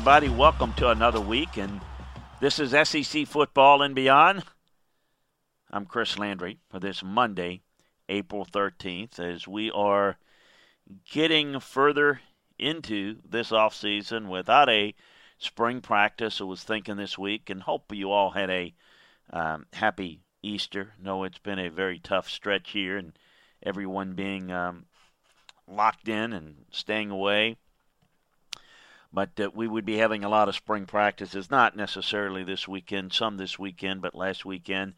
Everybody. Welcome to another week, and this is SEC Football and Beyond. I'm Chris Landry for this Monday, April 13th, as we are getting further into this off season without a spring practice. I was thinking this week, and hope you all had a um, happy Easter. No, it's been a very tough stretch here, and everyone being um, locked in and staying away but uh, we would be having a lot of spring practices, not necessarily this weekend, some this weekend, but last weekend.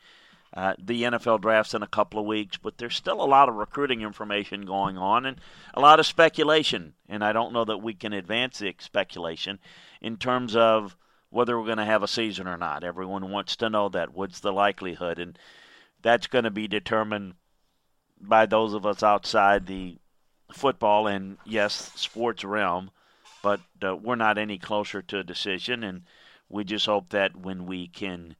Uh, the NFL draft's in a couple of weeks, but there's still a lot of recruiting information going on and a lot of speculation. And I don't know that we can advance the speculation in terms of whether we're going to have a season or not. Everyone wants to know that. What's the likelihood? And that's going to be determined by those of us outside the football and, yes, sports realm but uh, we're not any closer to a decision, and we just hope that when we can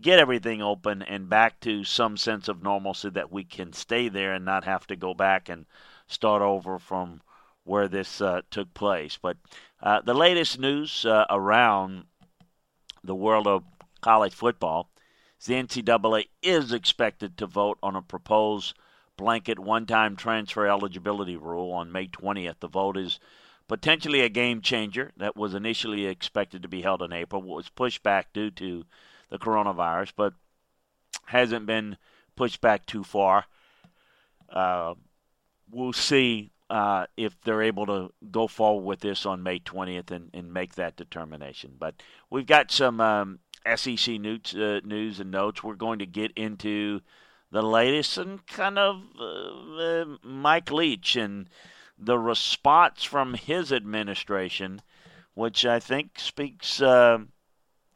get everything open and back to some sense of normalcy, that we can stay there and not have to go back and start over from where this uh, took place. But uh, the latest news uh, around the world of college football the NCAA is expected to vote on a proposed blanket one time transfer eligibility rule on May 20th. The vote is potentially a game changer that was initially expected to be held in April, was pushed back due to the coronavirus, but hasn't been pushed back too far. Uh, we'll see uh, if they're able to go forward with this on May 20th and, and make that determination. But we've got some um, SEC news, uh, news and notes. We're going to get into the latest and kind of uh, uh, Mike Leach and the response from his administration, which I think speaks. Uh,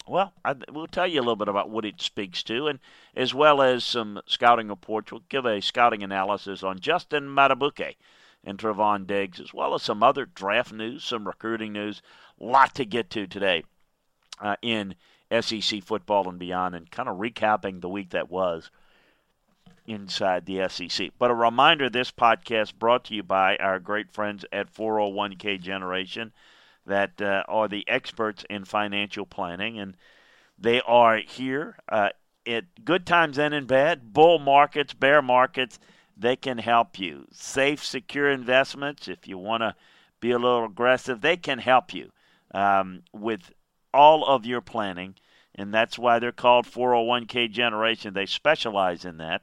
well, I, we'll tell you a little bit about what it speaks to, and as well as some scouting reports. We'll give a scouting analysis on Justin Madubuike and Trevon Diggs, as well as some other draft news, some recruiting news. Lot to get to today uh, in SEC football and beyond, and kind of recapping the week that was inside the SEC. But a reminder this podcast brought to you by our great friends at 401k Generation that uh, are the experts in financial planning. And they are here uh, at good times and in bad, bull markets, bear markets. They can help you. Safe, secure investments, if you want to be a little aggressive, they can help you um, with all of your planning. And that's why they're called 401k Generation. They specialize in that.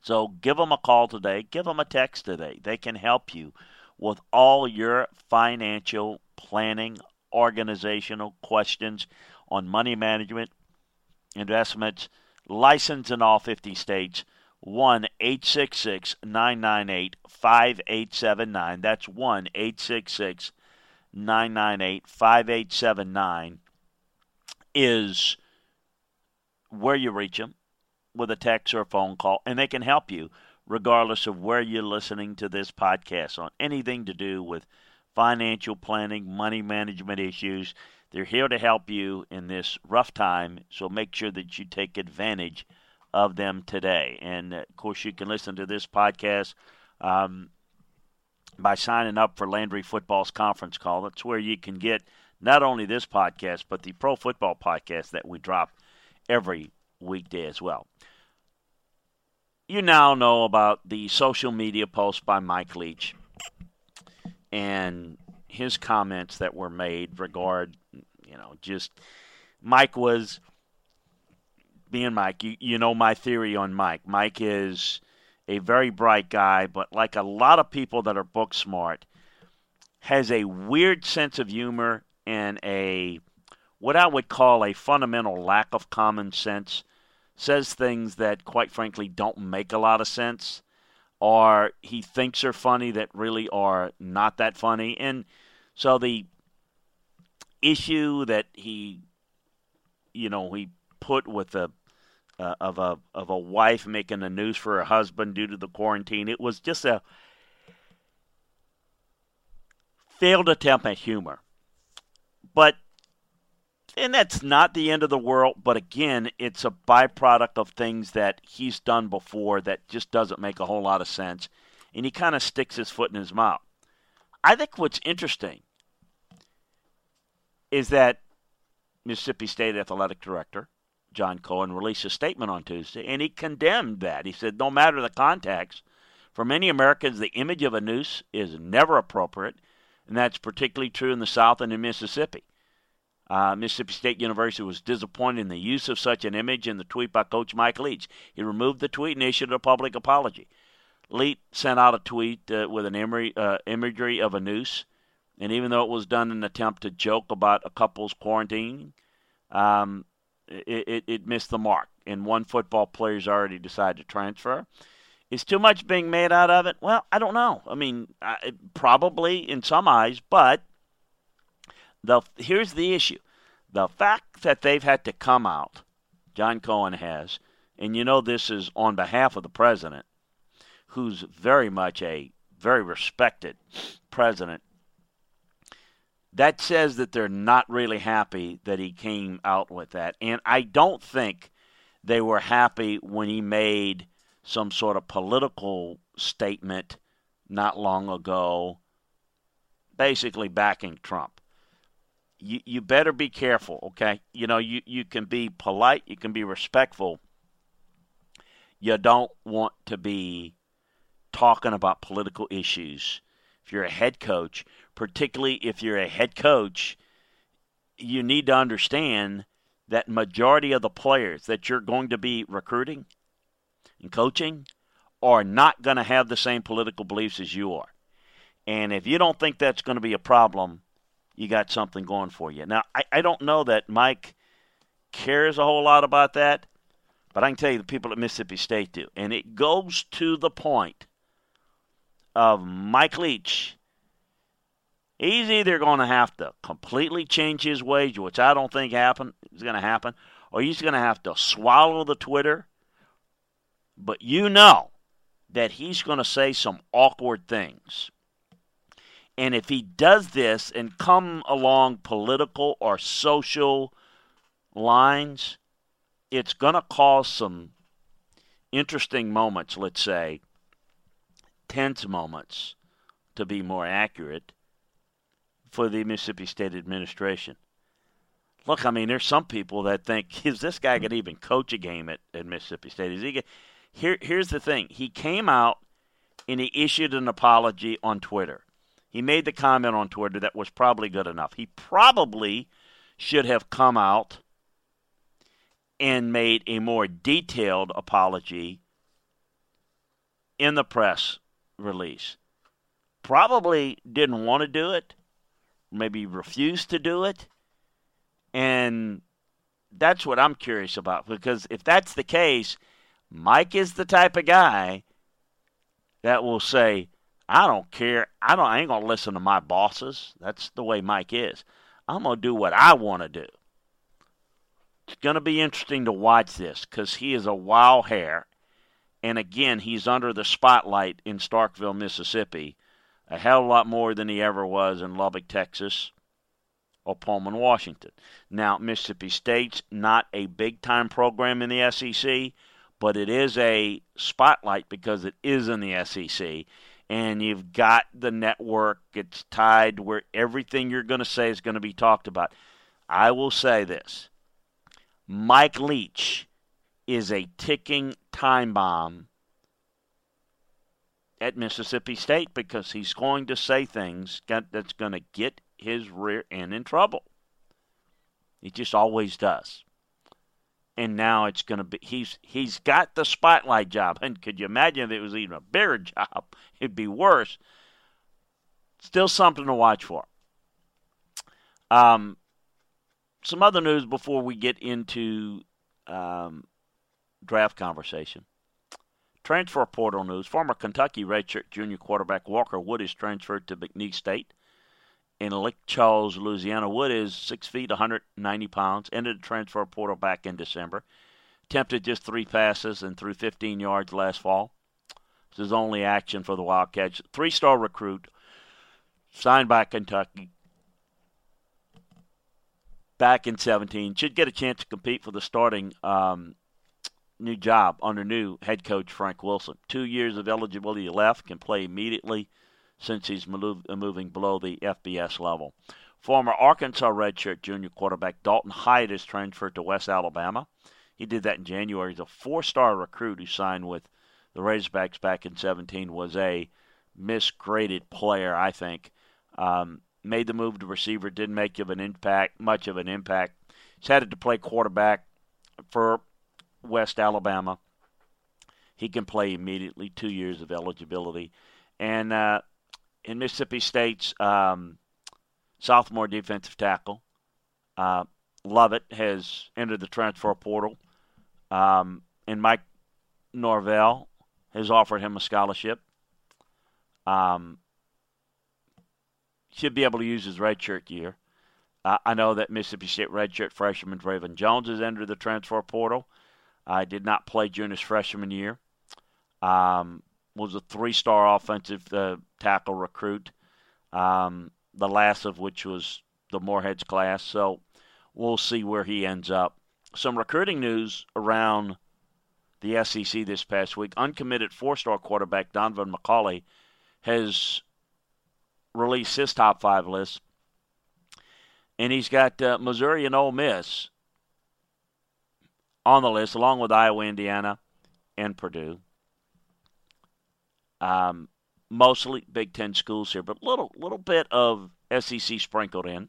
So give them a call today. Give them a text today. They can help you with all your financial planning, organizational questions on money management, investments, licensed in all 50 states. 1 866 998 5879. That's 1 866 998 5879 is where you reach them with a text or a phone call, and they can help you regardless of where you're listening to this podcast on anything to do with financial planning, money management issues. They're here to help you in this rough time, so make sure that you take advantage of them today. And of course, you can listen to this podcast um, by signing up for Landry Football's conference call. That's where you can get not only this podcast, but the Pro Football podcast that we drop every weekday as well. You now know about the social media post by Mike Leach and his comments that were made regard, you know, just Mike was being Mike, you, you know my theory on Mike. Mike is a very bright guy, but like a lot of people that are book smart, has a weird sense of humor and a what I would call a fundamental lack of common sense. Says things that, quite frankly, don't make a lot of sense, or he thinks are funny that really are not that funny. And so the issue that he, you know, he put with a uh, of a of a wife making the news for her husband due to the quarantine. It was just a failed attempt at humor. But and that's not the end of the world, but again, it's a byproduct of things that he's done before that just doesn't make a whole lot of sense. And he kind of sticks his foot in his mouth. I think what's interesting is that Mississippi State athletic director John Cohen released a statement on Tuesday, and he condemned that. He said, no matter the context, for many Americans, the image of a noose is never appropriate, and that's particularly true in the South and in Mississippi. Uh, Mississippi State University was disappointed in the use of such an image in the tweet by Coach Mike Leach. He removed the tweet and issued a public apology. Leach sent out a tweet uh, with an imagery, uh, imagery of a noose, and even though it was done in an attempt to joke about a couple's quarantine, um, it, it, it missed the mark, and one football player's already decided to transfer. Is too much being made out of it? Well, I don't know. I mean, I, probably in some eyes, but the here's the issue: the fact that they've had to come out, John Cohen has, and you know this is on behalf of the president, who's very much a very respected president that says that they're not really happy that he came out with that. And I don't think they were happy when he made some sort of political statement not long ago, basically backing Trump. You, you better be careful, okay? You know, you, you can be polite, you can be respectful. You don't want to be talking about political issues if you're a head coach, particularly if you're a head coach, you need to understand that majority of the players that you're going to be recruiting and coaching are not going to have the same political beliefs as you are. And if you don't think that's going to be a problem, you got something going for you. Now, I, I don't know that Mike cares a whole lot about that, but I can tell you the people at Mississippi State do. And it goes to the point of Mike Leach, he's either going to have to completely change his ways, which I don't think happen is going to happen, or he's going to have to swallow the Twitter. But you know that he's going to say some awkward things. And if he does this and come along political or social lines, it's going to cause some interesting moments, let's say, tense moments, to be more accurate, for the Mississippi State administration. Look, I mean, there's some people that think, is this guy going to even coach a game at, at Mississippi State? Is he get, here? Here's the thing: he came out and he issued an apology on Twitter. He made the comment on Twitter that was probably good enough. He probably should have come out and made a more detailed apology in the press release. Probably didn't want to do it, maybe refused to do it. And that's what I'm curious about because if that's the case, Mike is the type of guy that will say, I don't care. I don't I ain't gonna listen to my bosses. That's the way Mike is. I'm gonna do what I want to do. It's gonna be interesting to watch this because he is a wild hair and again, he's under the spotlight in Starkville, Mississippi, a hell of a lot more than he ever was in Lubbock, Texas, or Pullman, Washington. Now, Mississippi State's not a big time program in the SEC, but it is a spotlight because it is in the SEC. And you've got the network, it's tied where everything you're going to say is going to be talked about. I will say this Mike Leach is a ticking time bomb at Mississippi State because he's going to say things that's going to get his rear end in trouble. He just always does. And now it's going to be he's he's got the spotlight job. And could you imagine if it was even a bigger job? It'd be worse. Still something to watch for. Um, some other news before we get into um, draft conversation. Transfer portal news. Former Kentucky redshirt junior quarterback Walker Wood is transferred to McNeese State in Lake Charles, Louisiana. Wood is 6 feet, 190 pounds. Entered the transfer portal back in December. Attempted just three passes and threw 15 yards last fall. This is only action for the Wildcats. Three star recruit, signed by Kentucky back in 17. Should get a chance to compete for the starting um, new job under new head coach Frank Wilson. Two years of eligibility left, can play immediately since he's moving below the FBS level. Former Arkansas redshirt junior quarterback Dalton Hyde is transferred to West Alabama. He did that in January. He's a four-star recruit who signed with the Razorbacks back in 17. Was a misgraded player, I think. Um, made the move to receiver, didn't make of an impact, much of an impact. He's headed to play quarterback for West Alabama. He can play immediately, two years of eligibility. And uh, in Mississippi State's um, sophomore defensive tackle, uh, Lovett has entered the transfer portal. Um, and Mike Norvell has offered him a scholarship. Um, should be able to use his redshirt year. Uh, I know that Mississippi State redshirt freshman Draven Jones has entered the transfer portal. I did not play during his freshman year. Um, was a three-star offensive uh, tackle recruit, um, the last of which was the Moorhead's class. So we'll see where he ends up. Some recruiting news around the SEC this past week. Uncommitted four-star quarterback Donaven McCulley has released his top five list, and he's got uh, Missouri and Ole Miss on the list, along with Iowa, Indiana, and Purdue. Um, mostly Big Ten schools here, but little little bit of SEC sprinkled in.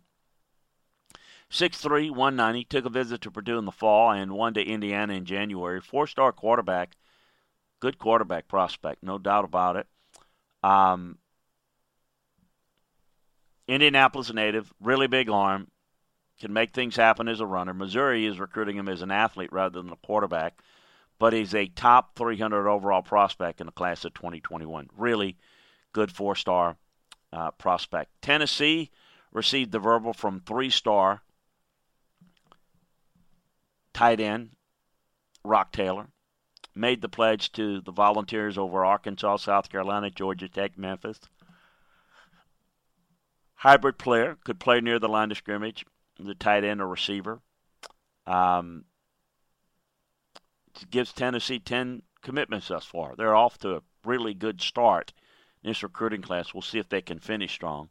6'3", 190, took a visit to Purdue in the fall and one to Indiana in January. Four-star quarterback, good quarterback prospect, no doubt about it. Um, Indianapolis native, really big arm, can make things happen as a runner. Missouri is recruiting him as an athlete rather than a quarterback, but he's a top 300 overall prospect in the class of 2021. Really good four star uh, prospect. Tennessee received the verbal from three star tight end Rock Taylor. Made the pledge to the Volunteers over Arkansas, South Carolina, Georgia Tech, Memphis. Hybrid player, could play near the line of scrimmage the tight end or receiver. Um, gives Tennessee 10 commitments thus far. They're off to a really good start in this recruiting class. We'll see if they can finish strong.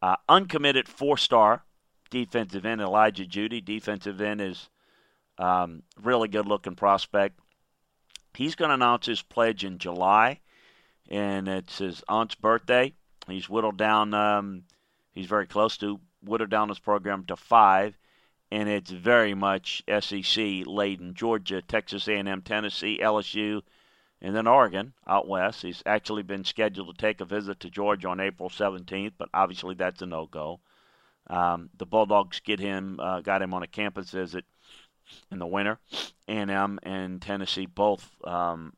Uh, uncommitted four star defensive end Elijah Judy. Defensive end is um, really good looking prospect. He's going to announce his pledge in July, and it's his aunt's birthday. He's whittled down. Um, he's very close to whittled down his program to five, and it's very much SEC laden. Georgia, Texas A&M, Tennessee, LSU, and then Oregon out west. He's actually been scheduled to take a visit to Georgia on April 17th, but obviously that's a no-go. Um, the Bulldogs get him, uh, got him on a campus visit in the winter. A&M and Tennessee both um,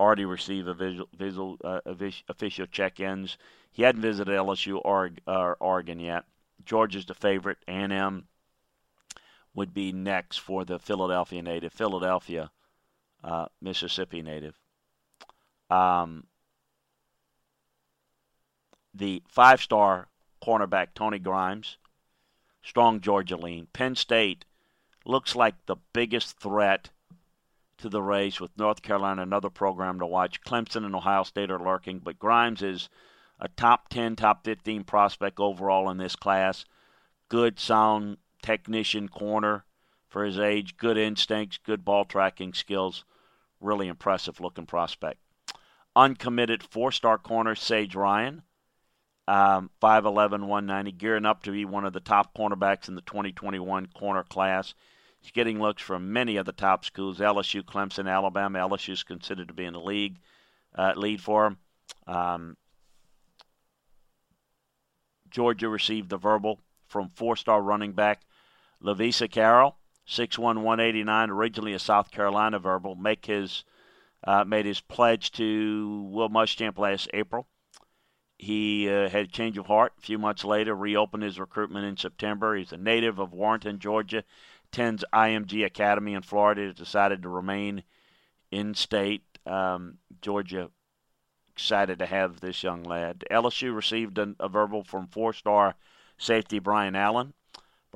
already received a visual, visual uh, official check-ins. He hadn't visited LSU or Oregon yet. Georgia's the favorite. A&M would be next for the Philadelphia native. Philadelphia, uh, Mississippi native. Um, the five-star cornerback Tony Grimes, strong Georgia lean. Penn State looks like the biggest threat to the race with North Carolina, another program to watch. Clemson and Ohio State are lurking, but Grimes is – a top 10, top 15 prospect overall in this class. Good, sound technician corner for his age, good instincts, good ball tracking skills. Really impressive looking prospect. Uncommitted four star corner, Sage Ryan. Um, 5'11, 190, gearing up to be one of the top cornerbacks in the 2021 corner class. He's getting looks from many of the top schools LSU, Clemson, Alabama. LSU is considered to be in the league uh, lead for him. Um, Georgia received the verbal from four star running back Lovasea Carroll, 6'1, originally a South Carolina verbal, make his uh, made his pledge to Will Muschamp last April. He uh, had a change of heart a few months later, reopened his recruitment in September. He's a native of Warrenton, Georgia, attends IMG Academy in Florida, decided to remain in state. Um, Georgia excited to have this young lad. LSU received a, a verbal from four star safety Brian Allen.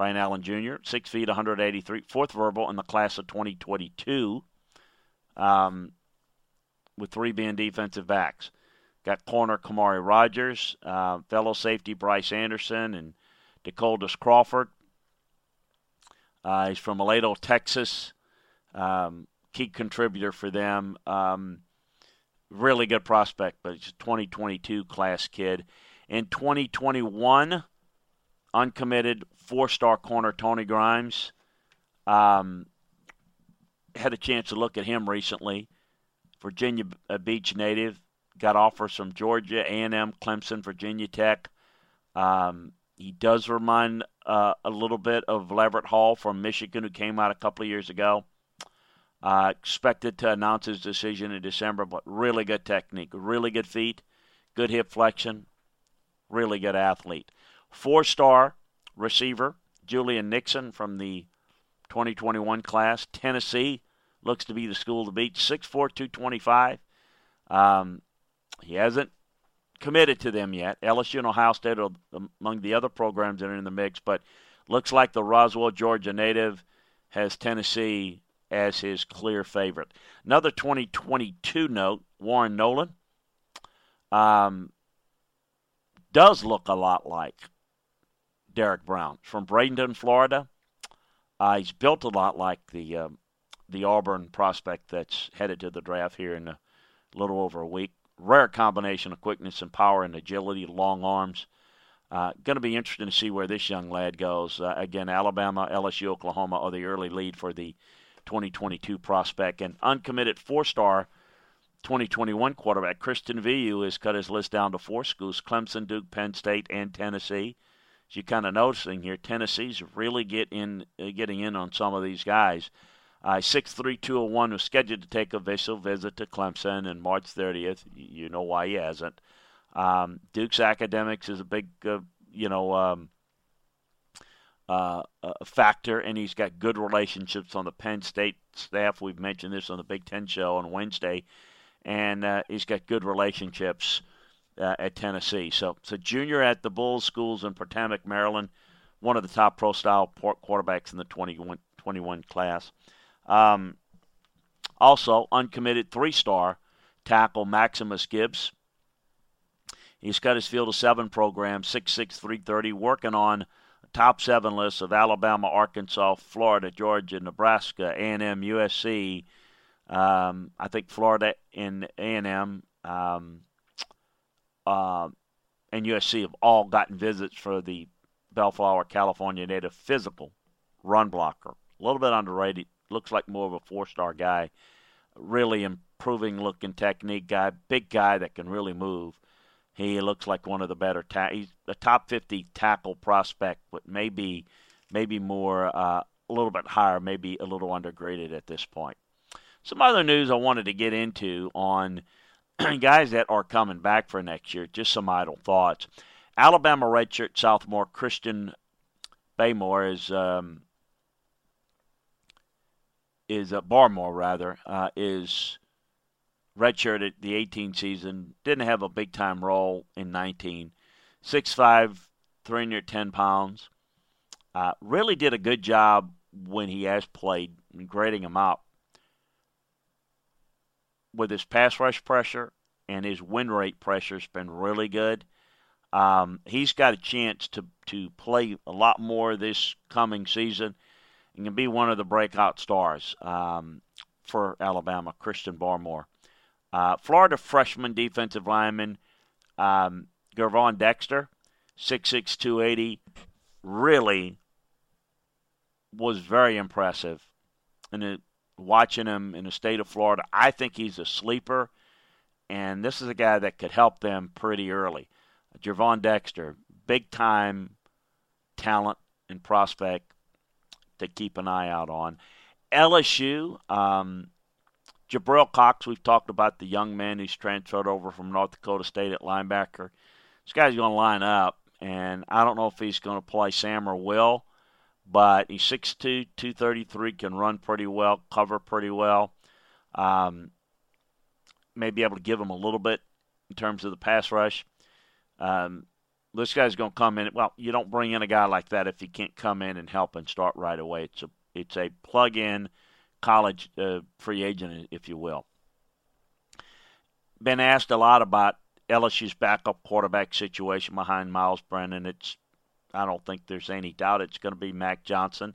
Brian Allen Jr., 6 feet, 183, fourth verbal in the class of 2022, um, with three being defensive backs. Got corner Kamari Rogers, uh, fellow safety Bryce Anderson, and Dakotas Crawford. Uh, he's from Aledo, Texas. Um, key contributor for them. Um, really good prospect, but he's a 2022 class kid. In 2021, uncommitted four-star corner Tony Grimes. Um, had a chance to look at him recently. Virginia Beach native, got offers from Georgia, A&M, Clemson, Virginia Tech. Um, he does remind uh, a little bit of Lavert Hill from Michigan, who came out a couple of years ago. Uh, expected to announce his decision in December, but really good technique, really good feet, good hip flexion, really good athlete. Four star receiver, Julian Nixon from the 2021 class. Tennessee looks to be the school to beat. 6'4, 225. Um, he hasn't committed to them yet. LSU and Ohio State are among the other programs that are in the mix, but looks like the Roswell, Georgia native has Tennessee as his clear favorite. Another 2022 note Warren Nolan um, does look a lot like Derrick Brown from Bradenton, Florida. Uh, he's built a lot like the um, the Auburn prospect that's headed to the draft here in a little over a week. Rare combination of quickness and power and agility, long arms. Uh, going to be interesting to see where this young lad goes. Uh, again, Alabama, LSU, Oklahoma are the early lead for the 2022 prospect. And uncommitted four star 2021 quarterback Christian Veilleux has cut his list down to four schools Clemson, Duke, Penn State, and Tennessee. As you're kind of noticing here, Tennessee's really get in, uh, getting in on some of these guys. Uh, 6'3", was scheduled to take a official visit to Clemson on March 30th. You know why he hasn't. Um, Duke's academics is a big, uh, you know, um, uh, factor, and he's got good relationships on the Penn State staff. We've mentioned this on the Big Ten show on Wednesday, and uh, he's got good relationships uh, at Tennessee. So, so junior at the Bullis schools in Potomac, Maryland, one of the top pro style quarterbacks in the 21, 21 class. Um, also, uncommitted three star tackle Maximus Gibbs. He's got his field of seven program, 6'6, 330, working on top seven lists of Alabama, Arkansas, Florida, Georgia, Nebraska, A&M, USC. Um, I think Florida and A&M um, uh, and USC have all gotten visits for the Bellflower, California native physical run blocker. A little bit underrated. Looks like more of a four-star guy. Really improving looking technique guy. Big guy that can really move. He looks like one of the better. Ta- he's a top 50 tackle prospect, but maybe maybe more uh, a little bit higher, maybe a little undergraded at this point. Some other news I wanted to get into on guys that are coming back for next year. Just some idle thoughts. Alabama redshirt sophomore Christian Baymore is um, is uh, Barmore rather uh, is redshirted the 18 season, didn't have a big time role in 19. 6'5, 310 pounds. Uh, really did a good job when he has played, grading him out. With his pass rush pressure and his win rate pressure has been really good. Um, he's got a chance to, to play a lot more this coming season and can be one of the breakout stars um, for Alabama, Christian Barmore. Uh, Florida freshman defensive lineman um, Gervon Dexter, 6'6", 280, really was very impressive. And watching him in the state of Florida, I think he's a sleeper. And this is a guy that could help them pretty early. Gervon Dexter, big time talent and prospect to keep an eye out on. LSU, um, Jabril Cox, we've talked about the young man who's transferred over from North Dakota State at linebacker. This guy's going to line up, and I don't know if he's going to play Sam or Will, but he's 6'2", 233, can run pretty well, cover pretty well. Um, may be able to give him a little bit in terms of the pass rush. Um, this guy's going to come in. Well, you don't bring in a guy like that if he can't come in and help and start right away. It's a it's a plug-in college uh, free agent, if you will. Been asked a lot about LSU's backup quarterback situation behind Myles Brennan. It's I don't think there's any doubt it's going to be Max Johnson,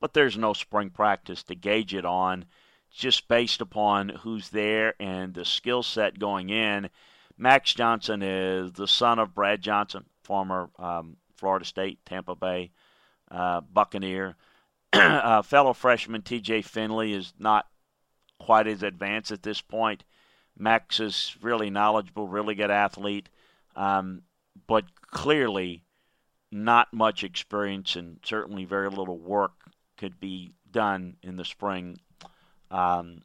but there's no spring practice to gauge it on. Just based upon who's there and the skill set going in. Max Johnson is the son of Brad Johnson, former um, Florida State, Tampa Bay uh, Buccaneer. uh, fellow freshman TJ Finley is not quite as advanced at this point. Max is really knowledgeable, really good athlete, um, but clearly not much experience and certainly very little work could be done in the spring. Um,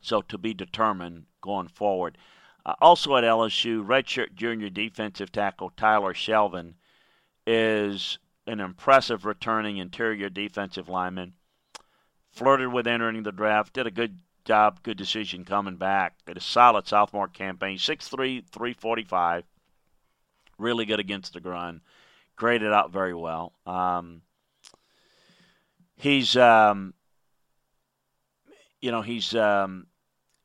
so to be determined going forward. Uh, also at LSU, redshirt junior defensive tackle Tyler Shelvin is an impressive returning interior defensive lineman. Flirted with entering the draft, did a good job, good decision coming back. Did a solid sophomore campaign, 6'3", 345. Really good against the run. Graded out very well. Um, he's, um, you know, he's um,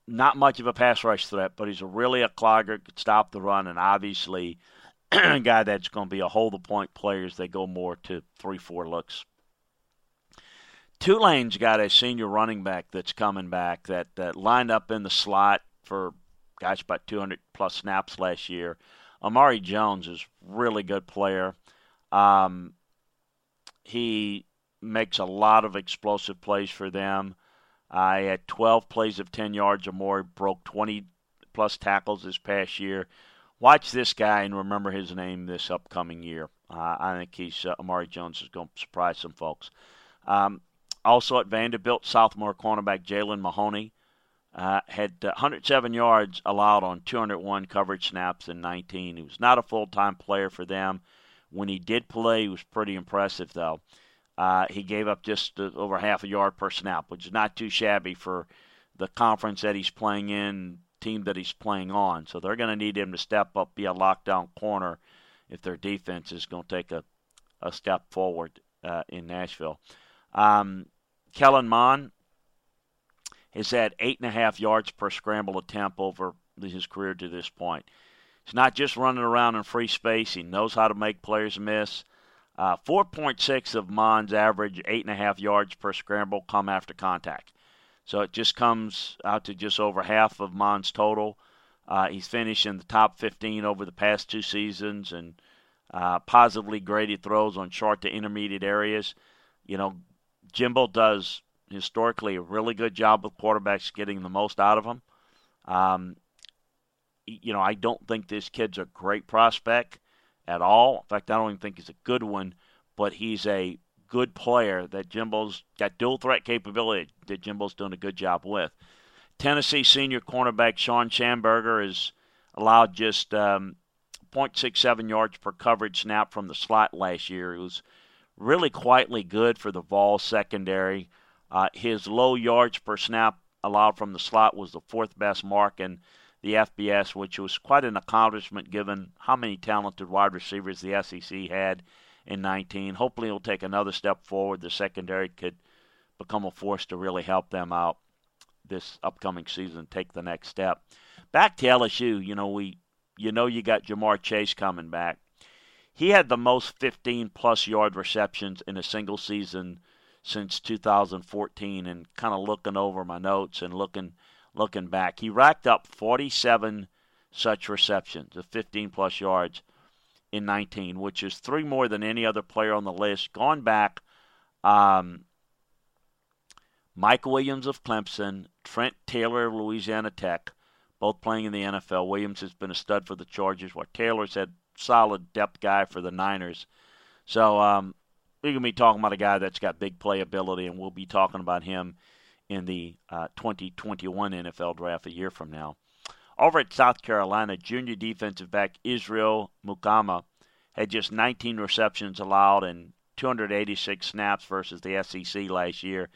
not much of a pass rush threat, but he's a really a clogger, could stop the run, and obviously a guy that's going to be a hold the point player as they go more to three, four looks. Tulane's got a senior running back that's coming back that, that lined up in the slot for, gosh, about 200 plus snaps last year. Amari Jones is really good player. Um, he makes a lot of explosive plays for them. I had 12 plays of 10 yards or more, broke 20 plus tackles this past year. Watch this guy and remember his name this upcoming year. Uh, I think he's uh, Amari Jones is going to surprise some folks. Um, also at Vanderbilt, sophomore cornerback Jalen Mahoney uh, had 107 yards allowed on 201 coverage snaps in 19. He was not a full time player for them. When he did play, he was pretty impressive, though. Uh, he gave up just uh, over half a yard per snap, which is not too shabby for the conference that he's playing in, team that he's playing on. So they're going to need him to step up, be a lockdown corner if their defense is going to take a, a step forward uh, in Nashville. Um, Kellen Mond has had eight and a half yards per scramble attempt over his career to this point. He's not just running around in free space. He knows how to make players miss. Uh, 4.6 of Mond's average 8.5 yards per scramble come after contact. So it just comes out to just over half of Mond's total. Uh, he's finished in the top 15 over the past two seasons and uh, positively graded throws on short to intermediate areas. You know, Jimbo does historically a really good job with quarterbacks getting the most out of them. Um, you know, I don't think this kid's a great prospect at all. In fact, I don't even think he's a good one, but he's a good player that Jimbo's got dual threat capability that Jimbo's doing a good job with. Tennessee senior cornerback Shawn Shamburger is allowed just um, 0.67 yards per coverage snap from the slot last year. He was really quietly good for the Vol secondary. Uh, his low yards per snap allowed from the slot was the fourth best mark in the FBS, which was quite an accomplishment given how many talented wide receivers the SEC had in 19. Hopefully, he'll take another step forward. The secondary could become a force to really help them out this upcoming season, take the next step. Back to LSU, you know, we you know you got Ja'Marr Chase coming back. He had the most 15 plus yard receptions in a single season since 2014 and kind of looking over my notes and looking looking back. He racked up 47 such receptions of 15 plus yards in 19, which is three more than any other player on the list. Gone back Um, Mike Williams of Clemson, Trent Taylor of Louisiana Tech, both playing in the NFL. Williams has been a stud for the Chargers, while Taylor's had solid depth guy for the Niners. So um, we're going to be talking about a guy that's got big playability, and we'll be talking about him in the uh, 2021 NFL draft a year from now. Over at South Carolina, junior defensive back Israel Mukuamu had just 19 receptions allowed and 286 snaps versus the SEC last year.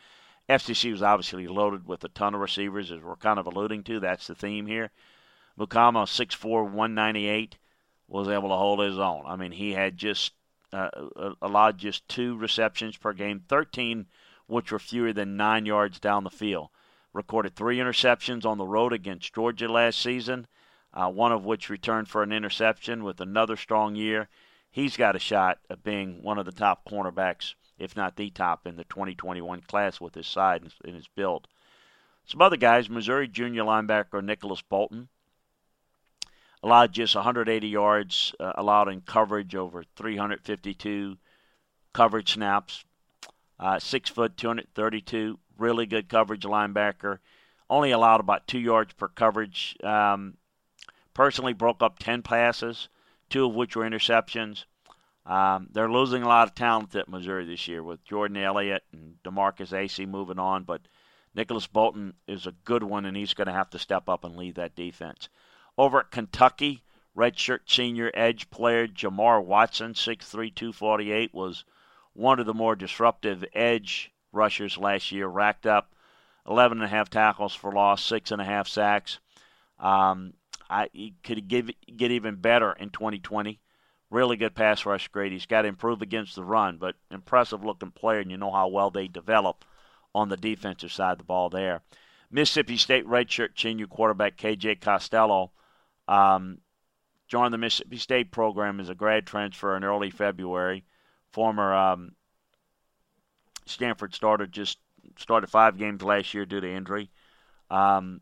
SEC was obviously loaded with a ton of receivers, as we're kind of alluding to. That's the theme here. Mukama, 6'4", 198, was able to hold his own. I mean, he had just uh, allowed just two receptions per game, 13 which were fewer than nine yards down the field. Recorded three interceptions on the road against Georgia last season, uh, one of which returned for an interception with another strong year. He's got a shot at being one of the top cornerbacks, if not the top, in the 2021 class with his side and his build. Some other guys, Missouri junior linebacker Nicholas Bolton, allowed just 180 yards uh, allowed in coverage over 352 coverage snaps. Uh, six foot, 232, really good coverage linebacker. Only allowed about two yards per coverage. Um, personally, broke up 10 passes, two of which were interceptions. Um, they're losing a lot of talent at Missouri this year with Jordan Elliott and Demarcus Acy moving on, but Nicholas Bolton is a good one, and he's going to have to step up and lead that defense. Over at Kentucky, redshirt senior edge player Jamar Watson, 6'3", 248, was – one of the more disruptive edge rushers last year, racked up 11 and a half tackles for loss, six and a half sacks. Um, I, he could give, get even better in 2020. Really good pass rush grade. He's got to improve against the run, but impressive looking player, and you know how well they develop on the defensive side of the ball there. Mississippi State redshirt senior quarterback KJ Costello um, joined the Mississippi State program as a grad transfer in early February former um, Stanford starter, just started five games last year due to injury. Um,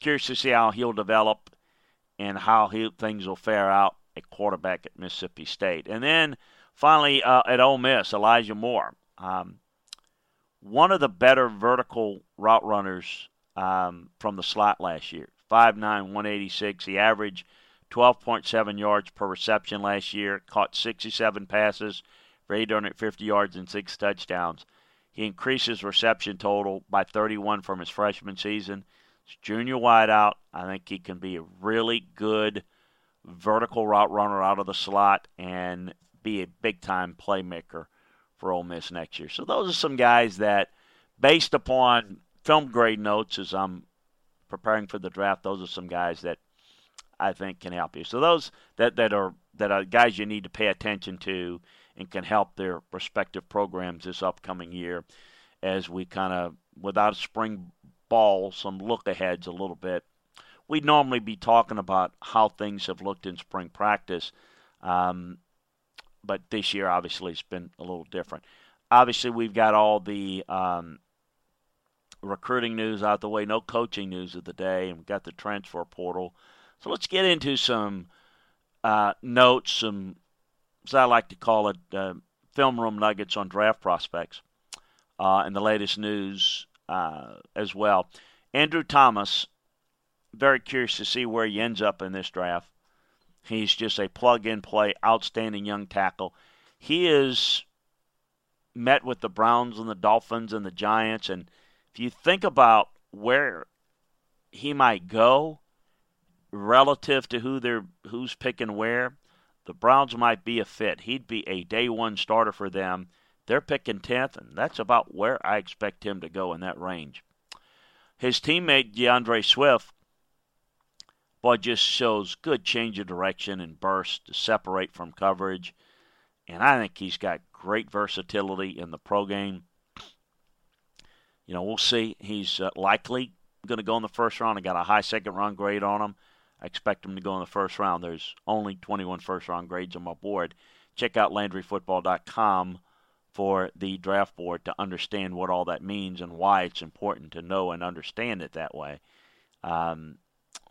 curious to see how he'll develop and how he, things will fare out at quarterback at Mississippi State. And then finally uh, at Ole Miss, Elijah Moore. Um, one of the better vertical route runners um, from the slot last year. 5'9", 186. He averaged 12.7 yards per reception last year, caught 67 passes for 850 yards and six touchdowns. He increased his reception total by 31 from his freshman season. His junior wideout, I think he can be a really good vertical route runner out of the slot and be a big time playmaker for Ole Miss next year. So those are some guys that, based upon film grade notes as I'm preparing for the draft, those are some guys that I think can help you. So those that, that are that are guys you need to pay attention to and can help their respective programs this upcoming year as we kind of without a spring ball some look aheads a little bit. We'd normally be talking about how things have looked in spring practice, um, but this year obviously it's been a little different. Obviously, we've got all the um, recruiting news out the way, no coaching news of the day, and we've got the transfer portal. So let's get into some uh, notes, some, as I like to call it, uh, film room nuggets on draft prospects uh, and the latest news uh, as well. Andrew Thomas, very curious to see where he ends up in this draft. He's just a plug and play, outstanding young tackle. He is met with the Browns and the Dolphins and the Giants. And if you think about where he might go, relative to who they're who's picking where, the Browns might be a fit. He'd be a day one starter for them. They're picking 10th, and that's about where I expect him to go in that range. His teammate D'Andre Swift, boy, just shows good change of direction and burst to separate from coverage. And I think he's got great versatility in the pro game. You know, we'll see. He's uh, likely going to go in the first round. I got a high second round grade on him. I expect him to go in the first round. There's only 21 first round grades on my board. Check out LandryFootball.com for the draft board to understand what all that means and why it's important to know and understand it that way. Um,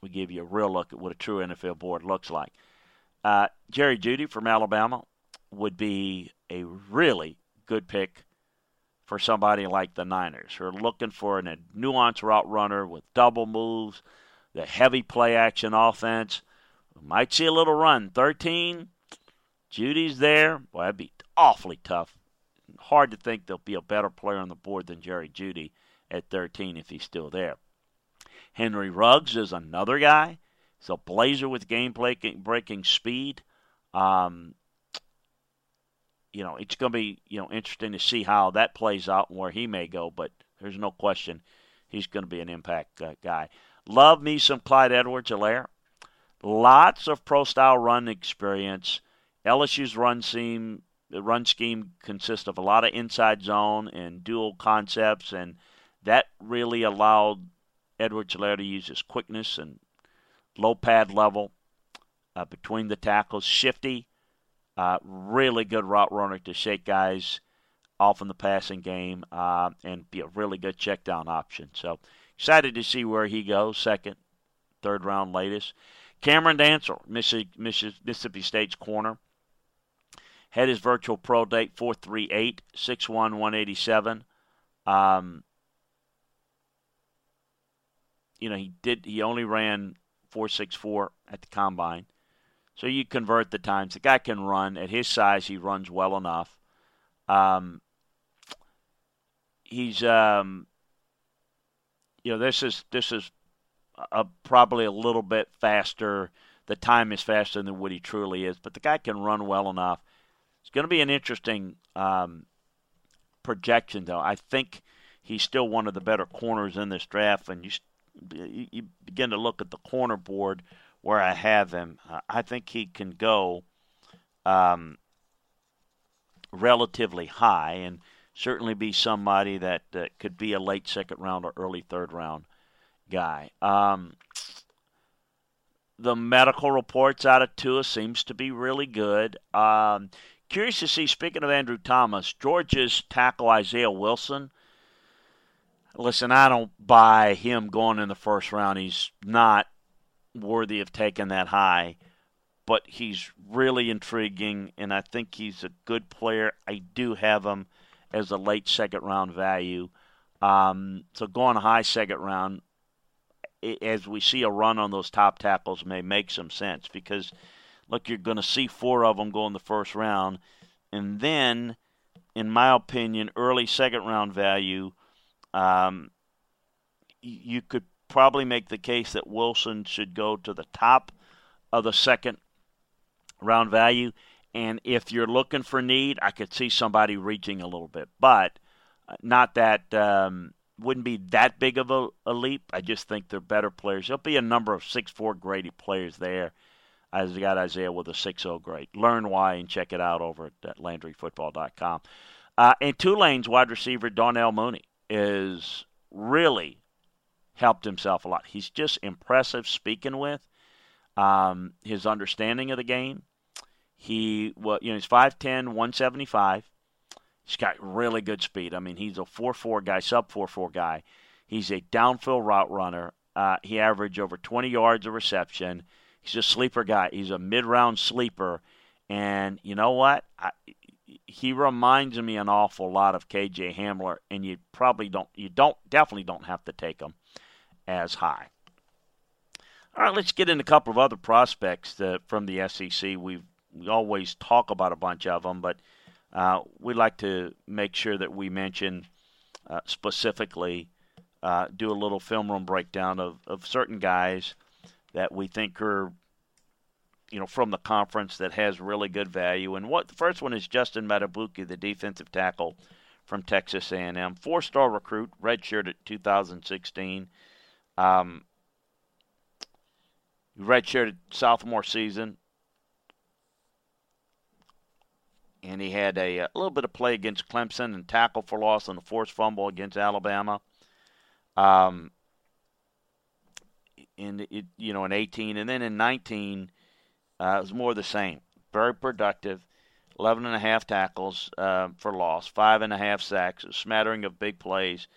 we give you a real look at what a true NFL board looks like. Uh, Jerry Jeudy from Alabama would be a really good pick for somebody like the Niners who are looking for a nuanced route runner with double moves, the heavy play action offense. Might see a little run. 13, Jeudy's there. Boy, that'd be awfully tough. Hard to think there'll be a better player on the board than Jerry Jeudy at 13 if he's still there. Henry Ruggs is another guy. He's a blazer with game breaking speed. Um, you know, it's going to be you know interesting to see how that plays out and where he may go. But there's no question he's going to be an impact uh, guy. Love me some Clyde Edwards-Helaire. Lots of pro style run experience. LSU's run scheme the run scheme consists of a lot of inside zone and duo concepts, and that really allowed Edwards-Helaire to use his quickness and low pad level uh, between the tackles. Shifty, uh, really good route runner to shake guys off in the passing game uh, and be a really good check down option. So excited to see where he goes. Second, third round latest. Cameron Dantzler, Mississippi State's corner. Had his virtual pro date 438, 6'1, 187. Um, you know, he did. He only ran 464 at the combine. So you convert the times. The guy can run. At his size, he runs well enough. Um, he's, um, you know, this is this is a, probably a little bit faster. The time is faster than what he truly is, but the guy can run well enough. It's going to be an interesting um, projection, though. I think he's still one of the better corners in this draft, and you you begin to look at the corner board where I have him. I think he can go um, relatively high and certainly be somebody that uh, could be a late second round or early third round guy. Um, the medical reports out of Tua seems to be really good. Um, curious to see. Speaking of Andrew Thomas, Georgia's tackle Isaiah Wilson listen, I don't buy him going in the first round. He's not worthy of taking that high, but he's really intriguing, and I think he's a good player. I do have him as a late second round value. Um, so going high second round, as we see a run on those top tackles, may make some sense because, look, you're going to see four of them go in the first round, and then, in my opinion, early second round value – um, you could probably make the case that Wilson should go to the top of the second round value. And if you're looking for need, I could see somebody reaching a little bit, but uh, not that um, wouldn't be that big of a, a, leap. I just think they're better players. There'll be a number of six four grade players there. You got Isaiah with a 6-0 grade. Learn why and check it out over at LandryFootball.com. Uh, and Tulane's wide receiver Darnell Mooney is really helped himself a lot. He's just impressive speaking with. Um, his understanding of the game. He well, you know, he's 5'10", 175. He's got really good speed. I mean, he's a 4-4 guy, sub 4-4 guy. He's a downfield route runner. Uh, he averaged over 20 yards of reception. He's a sleeper guy. He's a mid-round sleeper. And you know what? I, he reminds me an awful lot of KJ Hamler, and you probably don't, you don't, definitely don't have to take him as high. All right, let's get in a couple of other prospects that, from the SEC. we we always talk about a bunch of them, but uh, we like to make sure that we mention uh, specifically, uh, do a little film room breakdown of, of certain guys that we think are you know, from the conference that has really good value. And what the first one is Justin Madubuike, the defensive tackle from Texas A&M, four-star recruit, redshirted 2016. Um, redshirted sophomore season, and he had a, a, little bit of play against Clemson and tackle for loss on the forced fumble against Alabama. Um, in it, you know, in 18, and then in 19 uh, it was more the same. Very productive. 11 and a half tackles uh, for loss, five and a half sacks, a smattering of big plays,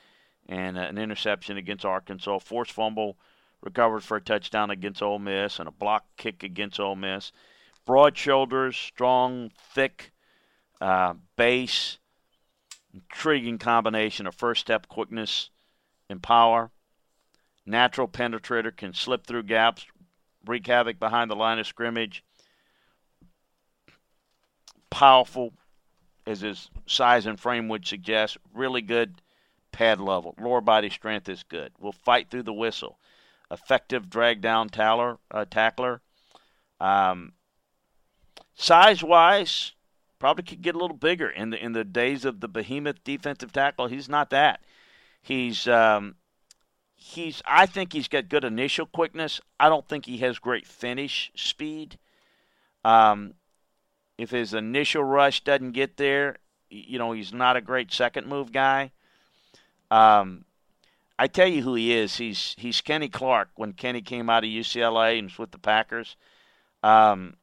and uh, an interception against Arkansas. Forced fumble recovered for a touchdown against Ole Miss, and a block kick against Ole Miss. Broad shoulders, strong, thick uh, base, Intriguing combination of first step quickness and power. Natural penetrator can slip through gaps, wreak havoc behind the line of scrimmage. Powerful, as his size and frame would suggest. Really good pad level. Lower body strength is good. Will fight through the whistle. Effective drag down tackler. Uh, tackler. Um, size wise, probably could get a little bigger in the in the days of the behemoth defensive tackle. He's not that. He's um, he's I think he's got good initial quickness. I don't think he has great finish speed. Um, if his initial rush doesn't get there, you know, he's not a great second move guy. Um, I tell you who he is. He's he's Kenny Clark when Kenny came out of UCLA and was with the Packers. Um,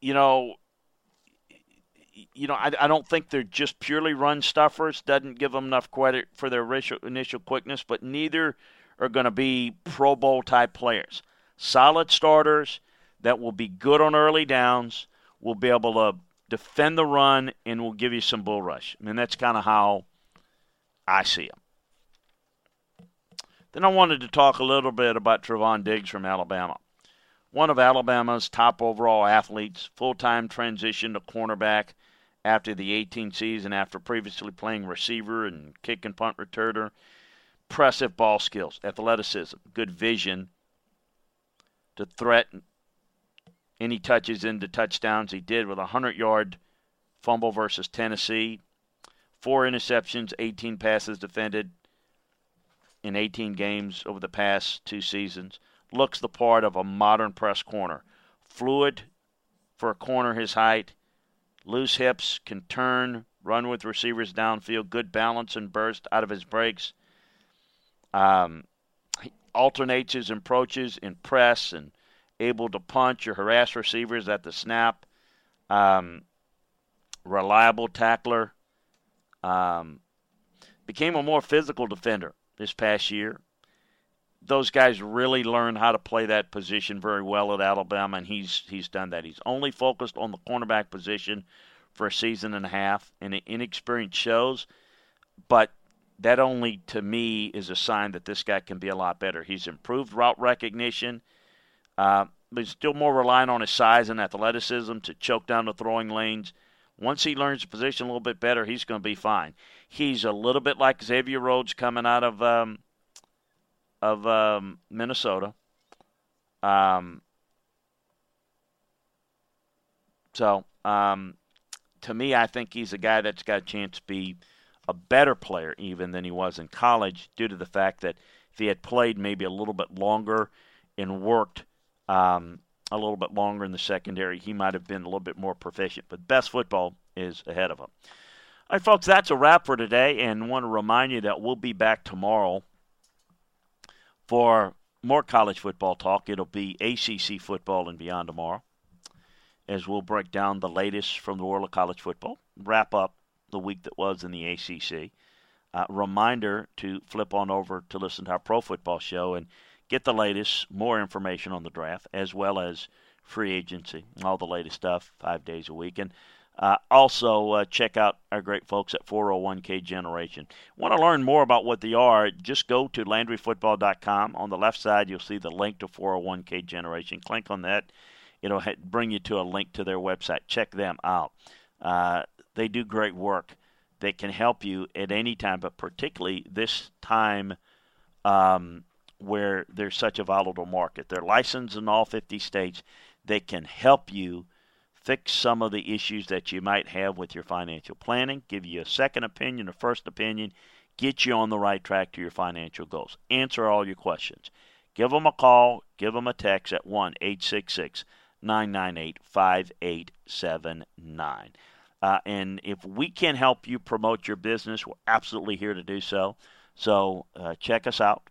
you know, you know, I, I don't think they're just purely run stuffers. Doesn't give them enough credit for their initial, initial quickness, but neither are going to be Pro Bowl type players. Solid starters that will be good on early downs, will be able to defend the run, and we'll give you some bull rush. I mean, that's kind of how I see him. Then I wanted to talk a little bit about Trevon Diggs from Alabama one of Alabama's top overall athletes, full time transition to cornerback after the 18 season after previously playing receiver and kick and punt returner. Impressive ball skills, athleticism, good vision to threaten any touches into touchdowns. He did with a 100 yard fumble versus Tennessee, four interceptions, 18 passes defended in 18 games over the past two seasons looks the part of a modern press corner. Fluid for a corner his height, loose hips, can turn, run with receivers downfield, good balance and burst out of his breaks. Um, alternates his approaches in press and able to punch or harass receivers at the snap. Um, reliable tackler. Um, became a more physical defender this past year those guys really learn how to play that position very well at Alabama, and he's he's done that. He's only focused on the cornerback position for a season and a half, and inexperience shows. But that only to me is a sign that this guy can be a lot better. He's improved route recognition, uh, but he's still more reliant on his size and athleticism to choke down the throwing lanes. Once he learns the position a little bit better, he's going to be fine. He's a little bit like Xavier Rhodes coming out of um, of um, Minnesota. Um, so, um, to me, I think he's a guy that's got a chance to be a better player even than he was in college due to the fact that if he had played maybe a little bit longer and worked um, a little bit longer in the secondary, he might have been a little bit more proficient. But best football is ahead of him. All right, folks, that's a wrap for today, and want to remind you that we'll be back tomorrow for more college football talk. It'll be ACC football and beyond tomorrow, as we'll break down the latest from the world of college football, wrap up the week that was in the ACC. Uh, reminder to flip on over to listen to our pro football show and get the latest, more information on the draft, as well as free agency, all the latest stuff, five days a week. And uh, also, uh, check out our great folks at 401k Generation. Want to learn more about what they are? Just go to LandryFootball.com. On the left side, you'll see the link to 401k Generation. Click on that. It'll bring you to a link to their website. Check them out. Uh, they do great work. They can help you at any time, but particularly this time um, where there's such a volatile market. They're licensed in all 50 states. They can help you fix some of the issues that you might have with your financial planning, give you a second opinion, a first opinion, get you on the right track to your financial goals. Answer all your questions. Give them a call, give them a text at 1 866 998 5879. Uh, and if we can help you promote your business, we're absolutely here to do so. So uh, check us out.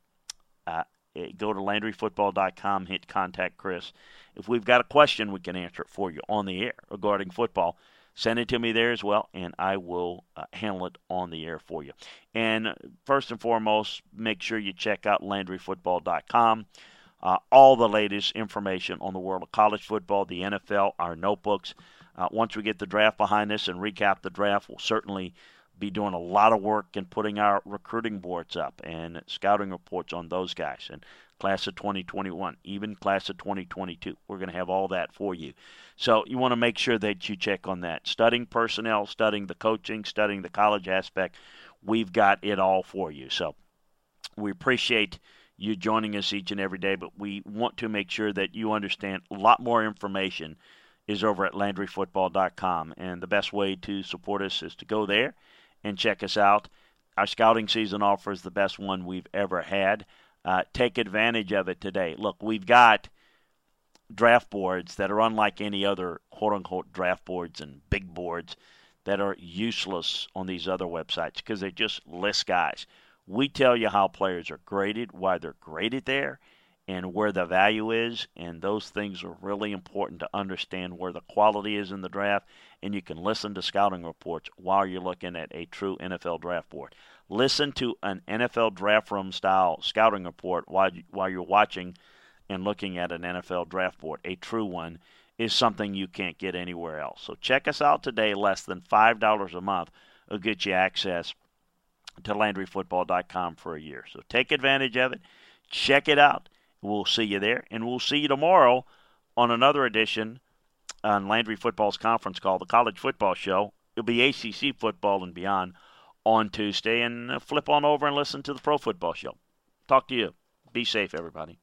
Uh, go to LandryFootball.com, hit contact Chris if we've got a question, we can answer it for you on the air regarding football. Send it to me there as well, and I will uh, handle it on the air for you. And first and foremost, make sure you check out LandryFootball.com. uh, all the latest information on the world of college football, the NFL, our notebooks. Uh, once we get the draft behind us and recap the draft, we'll certainly be doing a lot of work and putting our recruiting boards up and scouting reports on those guys and class of 2021, even class of 2022. We're going to have all that for you. So you want to make sure that you check on that. Studying personnel, studying the coaching, studying the college aspect. We've got it all for you. So we appreciate you joining us each and every day, but we want to make sure that you understand a lot more information is over at LandryFootball.com. And the best way to support us is to go there and check us out. Our scouting season offer is the best one we've ever had. Uh, take advantage of it today. Look, we've got draft boards that are unlike any other quote unquote draft boards and big boards that are useless on these other websites because they just list guys. We tell you how players are graded, why they're graded there, and where the value is. And those things are really important to understand where the quality is in the draft. And you can listen to scouting reports while you're looking at a true NFL draft board. Listen to an NFL draft room style scouting report while, while you're watching and looking at an NFL draft board. A true one is something you can't get anywhere else. So check us out today. Less than $5 a month will get you access to LandryFootball.com for a year. So take advantage of it. Check it out We'll see you there, and we'll see you tomorrow on another edition on Landry Football's conference call, the College Football Show. It'll be ACC football and beyond on Tuesday, and flip on over and listen to the Pro Football Show. Talk to you. Be safe, everybody.